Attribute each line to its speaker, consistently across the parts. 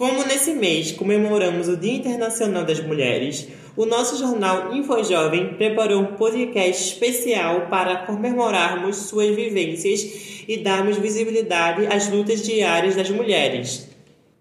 Speaker 1: Como nesse mês comemoramos o Dia Internacional das Mulheres, o nosso jornal InfoJovem preparou um podcast especial para comemorarmos suas vivências e darmos visibilidade às lutas diárias das mulheres.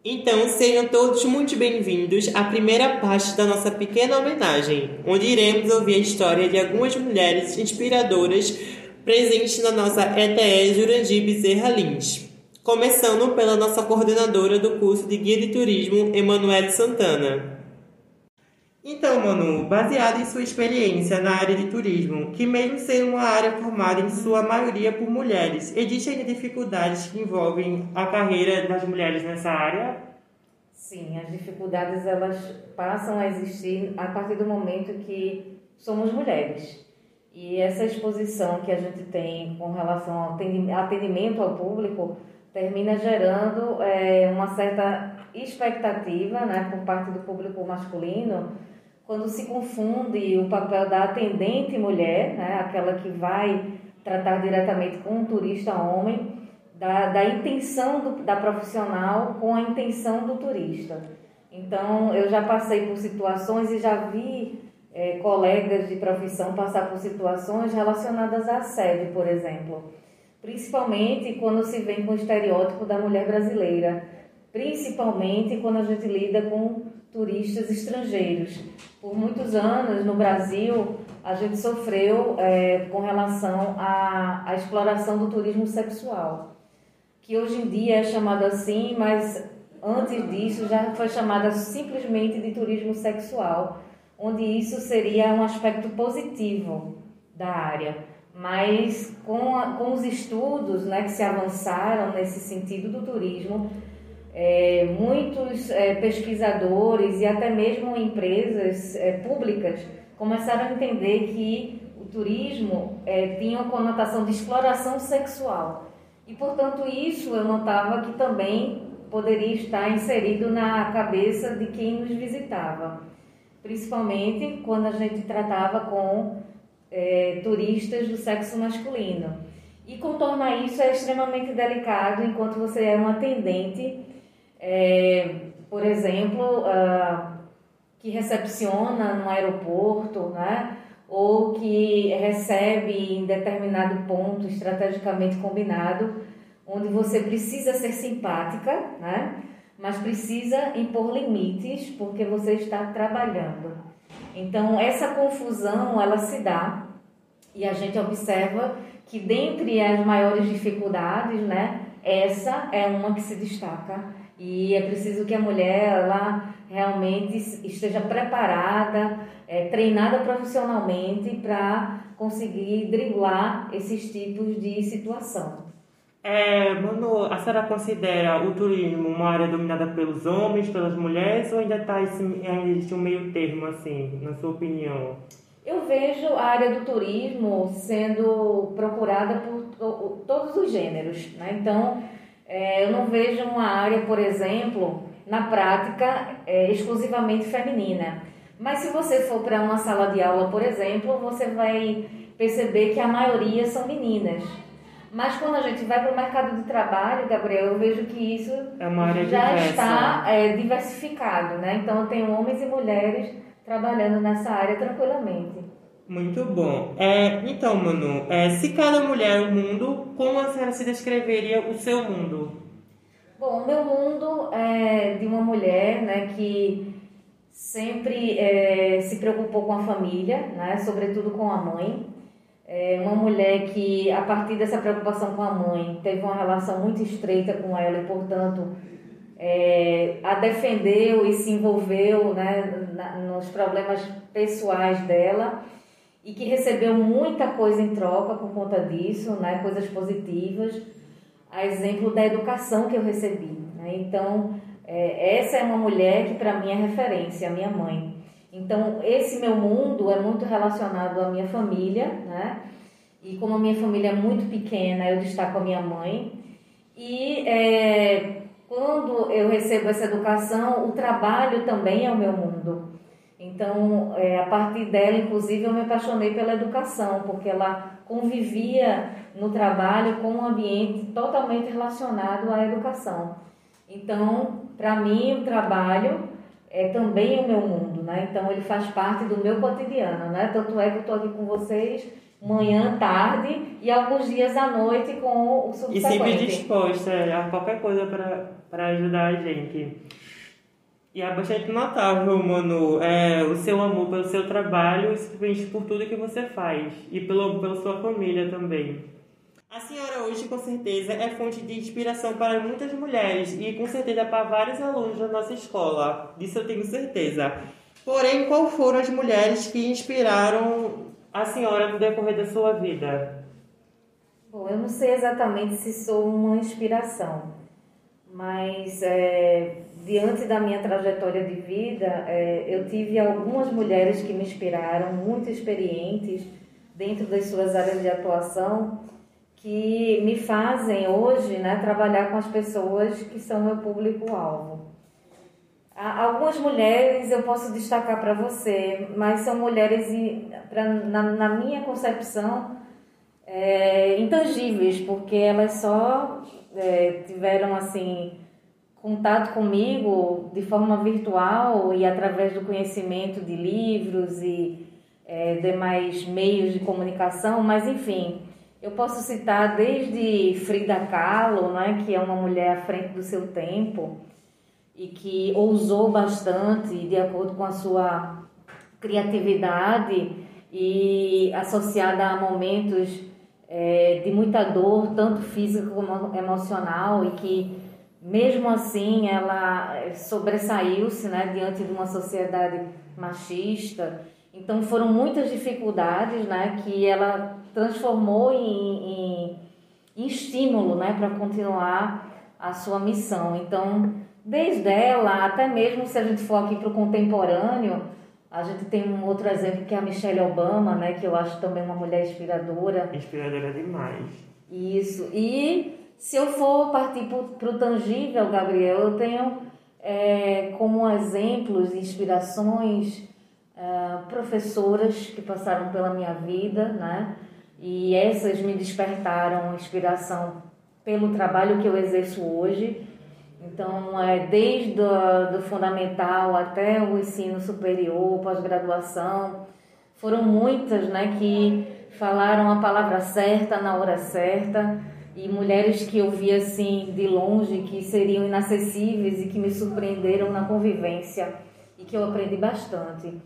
Speaker 1: Então, sejam todos muito bem-vindos à primeira parte da nossa pequena homenagem, onde iremos ouvir a história de algumas mulheres inspiradoras presentes na nossa ETE Jurandir Bezerra Lins começando pela nossa coordenadora do curso de Guia de Turismo, Emanuele Santana. Então, Manu, baseado em sua experiência na área de turismo, que mesmo sendo uma área formada em sua maioria por mulheres, existem dificuldades que envolvem a carreira das mulheres nessa área?
Speaker 2: Sim, as dificuldades elas passam a existir a partir do momento que somos mulheres. E essa exposição que a gente tem com relação ao atendimento ao público termina gerando é, uma certa expectativa né, por parte do público masculino quando se confunde o papel da atendente mulher, né, aquela que vai tratar diretamente com um turista homem, da, da intenção do, da profissional com a intenção do turista. Então, eu já passei por situações e já vi é, colegas de profissão passar por situações relacionadas a assédio, por exemplo principalmente quando se vem com o estereótipo da mulher brasileira, principalmente quando a gente lida com turistas estrangeiros. Por muitos anos no Brasil, a gente sofreu é, com relação à, à exploração do turismo sexual, que hoje em dia é chamado assim, mas antes disso já foi chamada simplesmente de turismo sexual, onde isso seria um aspecto positivo da área mas com, a, com os estudos né, que se avançaram nesse sentido do turismo, é, muitos é, pesquisadores e até mesmo empresas é, públicas começaram a entender que o turismo é, tinha uma conotação de exploração sexual. E, portanto, isso eu notava que também poderia estar inserido na cabeça de quem nos visitava, principalmente quando a gente tratava com é, turistas do sexo masculino. E contornar isso é extremamente delicado enquanto você é um atendente, é, por exemplo, uh, que recepciona no aeroporto, né? ou que recebe em determinado ponto estrategicamente combinado, onde você precisa ser simpática, né? mas precisa impor limites porque você está trabalhando. Então, essa confusão, ela se dá e a gente observa que dentre as maiores dificuldades, né, essa é uma que se destaca e é preciso que a mulher ela realmente esteja preparada, é, treinada profissionalmente para conseguir driblar esses tipos de situação.
Speaker 1: É, Manu, a senhora considera o turismo uma área dominada pelos homens, pelas mulheres, ou ainda está esse, ainda existe um meio termo, assim, na sua opinião?
Speaker 2: Eu vejo a área do turismo sendo procurada por todos os gêneros, né? Então, é, eu não vejo uma área, por exemplo, na prática, é, exclusivamente feminina. Mas se você for para uma sala de aula, por exemplo, você vai perceber que a maioria são meninas. Mas quando a gente vai para o mercado de trabalho, Gabriel, eu vejo que isso
Speaker 1: é
Speaker 2: já diversa. está é, diversificado, né? Então, tem homens e mulheres trabalhando nessa área tranquilamente.
Speaker 1: Muito bom. É, então, Manu, é, se cada mulher é um mundo, como a senhora se descreveria o seu mundo?
Speaker 2: Bom, o meu mundo é de uma mulher né, que sempre é, se preocupou com a família, né, sobretudo com a mãe é uma mulher que, a partir dessa preocupação com a mãe, teve uma relação muito estreita com ela e, portanto, é, a defendeu e se envolveu né, na, nos problemas pessoais dela e que recebeu muita coisa em troca por conta disso, né, coisas positivas, a exemplo da educação que eu recebi. Né? Então, é, essa é uma mulher que para mim é referência, a minha mãe. Então, esse meu mundo é muito relacionado à minha família, né? E como a minha família é muito pequena, eu destaco a minha mãe. E é, quando eu recebo essa educação, o trabalho também é o meu mundo. Então, é, a partir dela, inclusive, eu me apaixonei pela educação, porque ela convivia no trabalho com um ambiente totalmente relacionado à educação. Então, para mim, o trabalho é também o meu mundo, né? Então, ele faz parte do meu cotidiano, né? Tanto é que eu estou aqui com vocês manhã, tarde e alguns dias à noite com o subsequente.
Speaker 1: E sempre disposta a qualquer coisa para ajudar a gente. E é bastante notável, Manu, é, o seu amor pelo seu trabalho e simplesmente por tudo que você faz. E pelo, pela sua família também. A senhora hoje, com certeza, é fonte de inspiração para muitas mulheres e com certeza para vários alunos da nossa escola. Disso eu tenho certeza. Porém, qual foram as mulheres que inspiraram a senhora no decorrer da sua vida?
Speaker 2: Bom, eu não sei exatamente se sou uma inspiração, mas é, diante da minha trajetória de vida, é, eu tive algumas mulheres que me inspiraram, muito experientes dentro das suas áreas de atuação, que me fazem hoje né, trabalhar com as pessoas que são meu público-alvo. Algumas mulheres eu posso destacar para você, mas são mulheres, pra, na, na minha concepção, é, intangíveis, porque elas só é, tiveram assim contato comigo de forma virtual e através do conhecimento de livros e é, demais meios de comunicação, mas enfim, eu posso citar desde Frida Kahlo, né, que é uma mulher à frente do seu tempo, e que ousou bastante de acordo com a sua criatividade e associada a momentos é, de muita dor, tanto física como emocional, e que mesmo assim ela sobressaiu-se né, diante de uma sociedade machista. Então foram muitas dificuldades né, que ela transformou em, em, em estímulo né, para continuar a sua missão. Então Desde ela, até mesmo se a gente for aqui para o contemporâneo, a gente tem um outro exemplo que é a Michelle Obama, né, que eu acho também uma mulher inspiradora.
Speaker 1: Inspiradora demais.
Speaker 2: Isso. E se eu for partir para o tangível, Gabriel, eu tenho é, como exemplos e inspirações é, professoras que passaram pela minha vida, né? E essas me despertaram inspiração pelo trabalho que eu exerço hoje. Então, é, desde o do fundamental até o ensino superior, pós-graduação, foram muitas né, que falaram a palavra certa na hora certa e mulheres que eu vi assim de longe que seriam inacessíveis e que me surpreenderam na convivência e que eu aprendi bastante.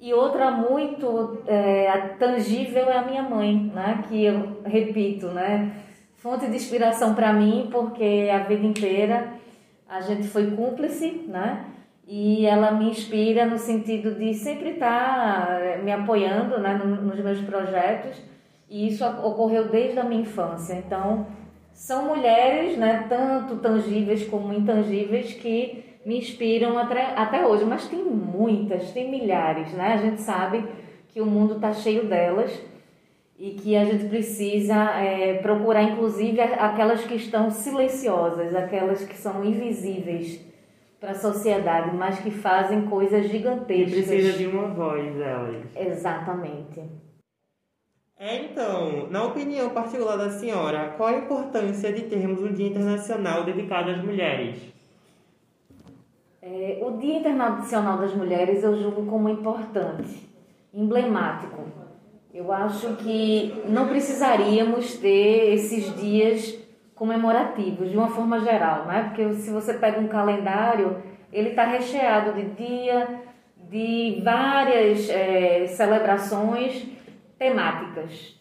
Speaker 2: E outra muito é, tangível é a minha mãe, né? Que eu repito, né? Fonte de inspiração para mim, porque a vida inteira a gente foi cúmplice, né? E ela me inspira no sentido de sempre estar tá, eh, me apoiando né, nos meus projetos, e isso ocorreu desde a minha infância. Então, são mulheres, né, tanto tangíveis como intangíveis, que me inspiram até, até hoje, mas tem muitas, tem milhares, né? A gente sabe que o mundo está cheio delas e que a gente precisa é, procurar, inclusive, aquelas que estão silenciosas, aquelas que são invisíveis para a sociedade, mas que fazem coisas gigantescas.
Speaker 1: E precisa de uma voz, elas.
Speaker 2: Exatamente.
Speaker 1: É, então, na opinião particular da senhora, qual a importância de termos um Dia Internacional dedicado às mulheres?
Speaker 2: É, o Dia Internacional das Mulheres eu julgo como importante, emblemático eu acho que não precisaríamos ter esses dias comemorativos de uma forma geral, né? Porque se você pega um calendário, ele está recheado de dia, de várias é, celebrações temáticas.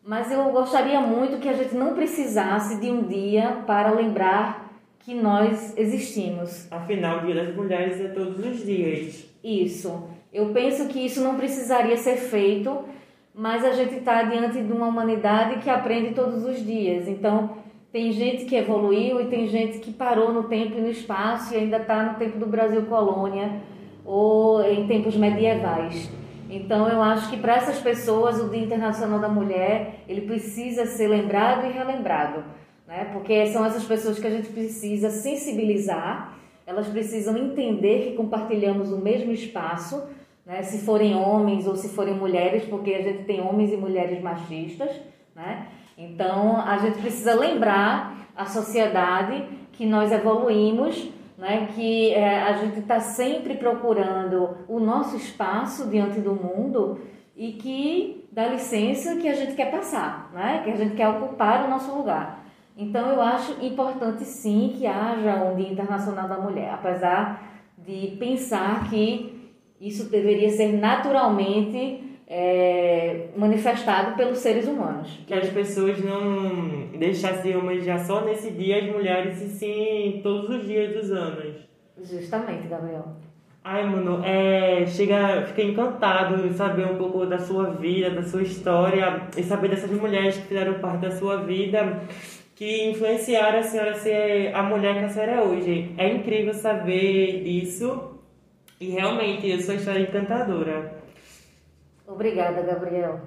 Speaker 2: Mas eu gostaria muito que a gente não precisasse de um dia para lembrar que nós existimos.
Speaker 1: Afinal, o Dia das Mulheres é todos os dias.
Speaker 2: Isso. Eu penso que isso não precisaria ser feito mas a gente está diante de uma humanidade que aprende todos os dias. Então, tem gente que evoluiu e tem gente que parou no tempo e no espaço e ainda está no tempo do Brasil colônia ou em tempos medievais. Então, eu acho que para essas pessoas o Dia Internacional da Mulher ele precisa ser lembrado e relembrado, né? Porque são essas pessoas que a gente precisa sensibilizar. Elas precisam entender que compartilhamos o mesmo espaço né? se forem homens ou se forem mulheres, porque a gente tem homens e mulheres machistas, né? Então, a gente precisa lembrar a sociedade que nós evoluímos, né, que é, a gente está sempre procurando o nosso espaço diante do mundo e que dá licença que a gente quer passar, né, que a gente quer ocupar o nosso lugar. Então, eu acho importante sim que haja um Dia Internacional da Mulher, apesar de pensar que isso deveria ser naturalmente é, manifestado pelos seres humanos.
Speaker 1: Que as pessoas não deixassem de homenagear só nesse dia as mulheres, e sim todos os dias dos anos.
Speaker 2: Justamente, Gabriel.
Speaker 1: Ai, mano, é, chega, fiquei encantado em saber um pouco da sua vida, da sua história e saber dessas mulheres que fizeram parte da sua vida, que influenciaram a senhora a ser a mulher que a senhora é hoje. É incrível saber disso e realmente a sua história é encantadora.
Speaker 2: Obrigada, Gabriel.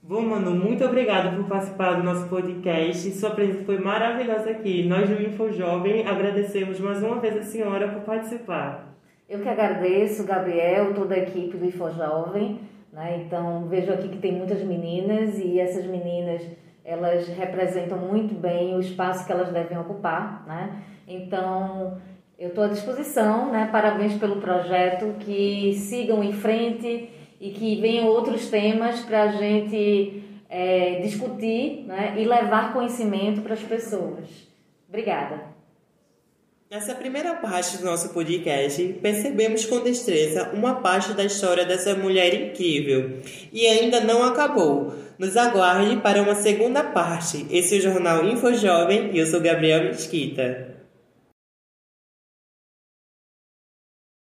Speaker 1: Bom, mano, muito obrigada por participar do nosso podcast. Sua presença foi maravilhosa aqui. Nós do Info Jovem agradecemos mais uma vez a senhora por participar.
Speaker 2: Eu que agradeço, Gabriel, toda a equipe do Info Jovem. Né? Então, vejo aqui que tem muitas meninas e essas meninas elas representam muito bem o espaço que elas devem ocupar. Né? Então, eu estou à disposição. Né? Parabéns pelo projeto, que sigam em frente e que venham outros temas para a gente é, discutir né, e levar conhecimento para as pessoas. Obrigada.
Speaker 1: Nessa primeira parte do nosso podcast, percebemos com destreza uma parte da história dessa mulher incrível. E ainda não acabou. Nos aguarde para uma segunda parte. Esse é o Jornal Info Jovem e eu sou Gabriel Mesquita.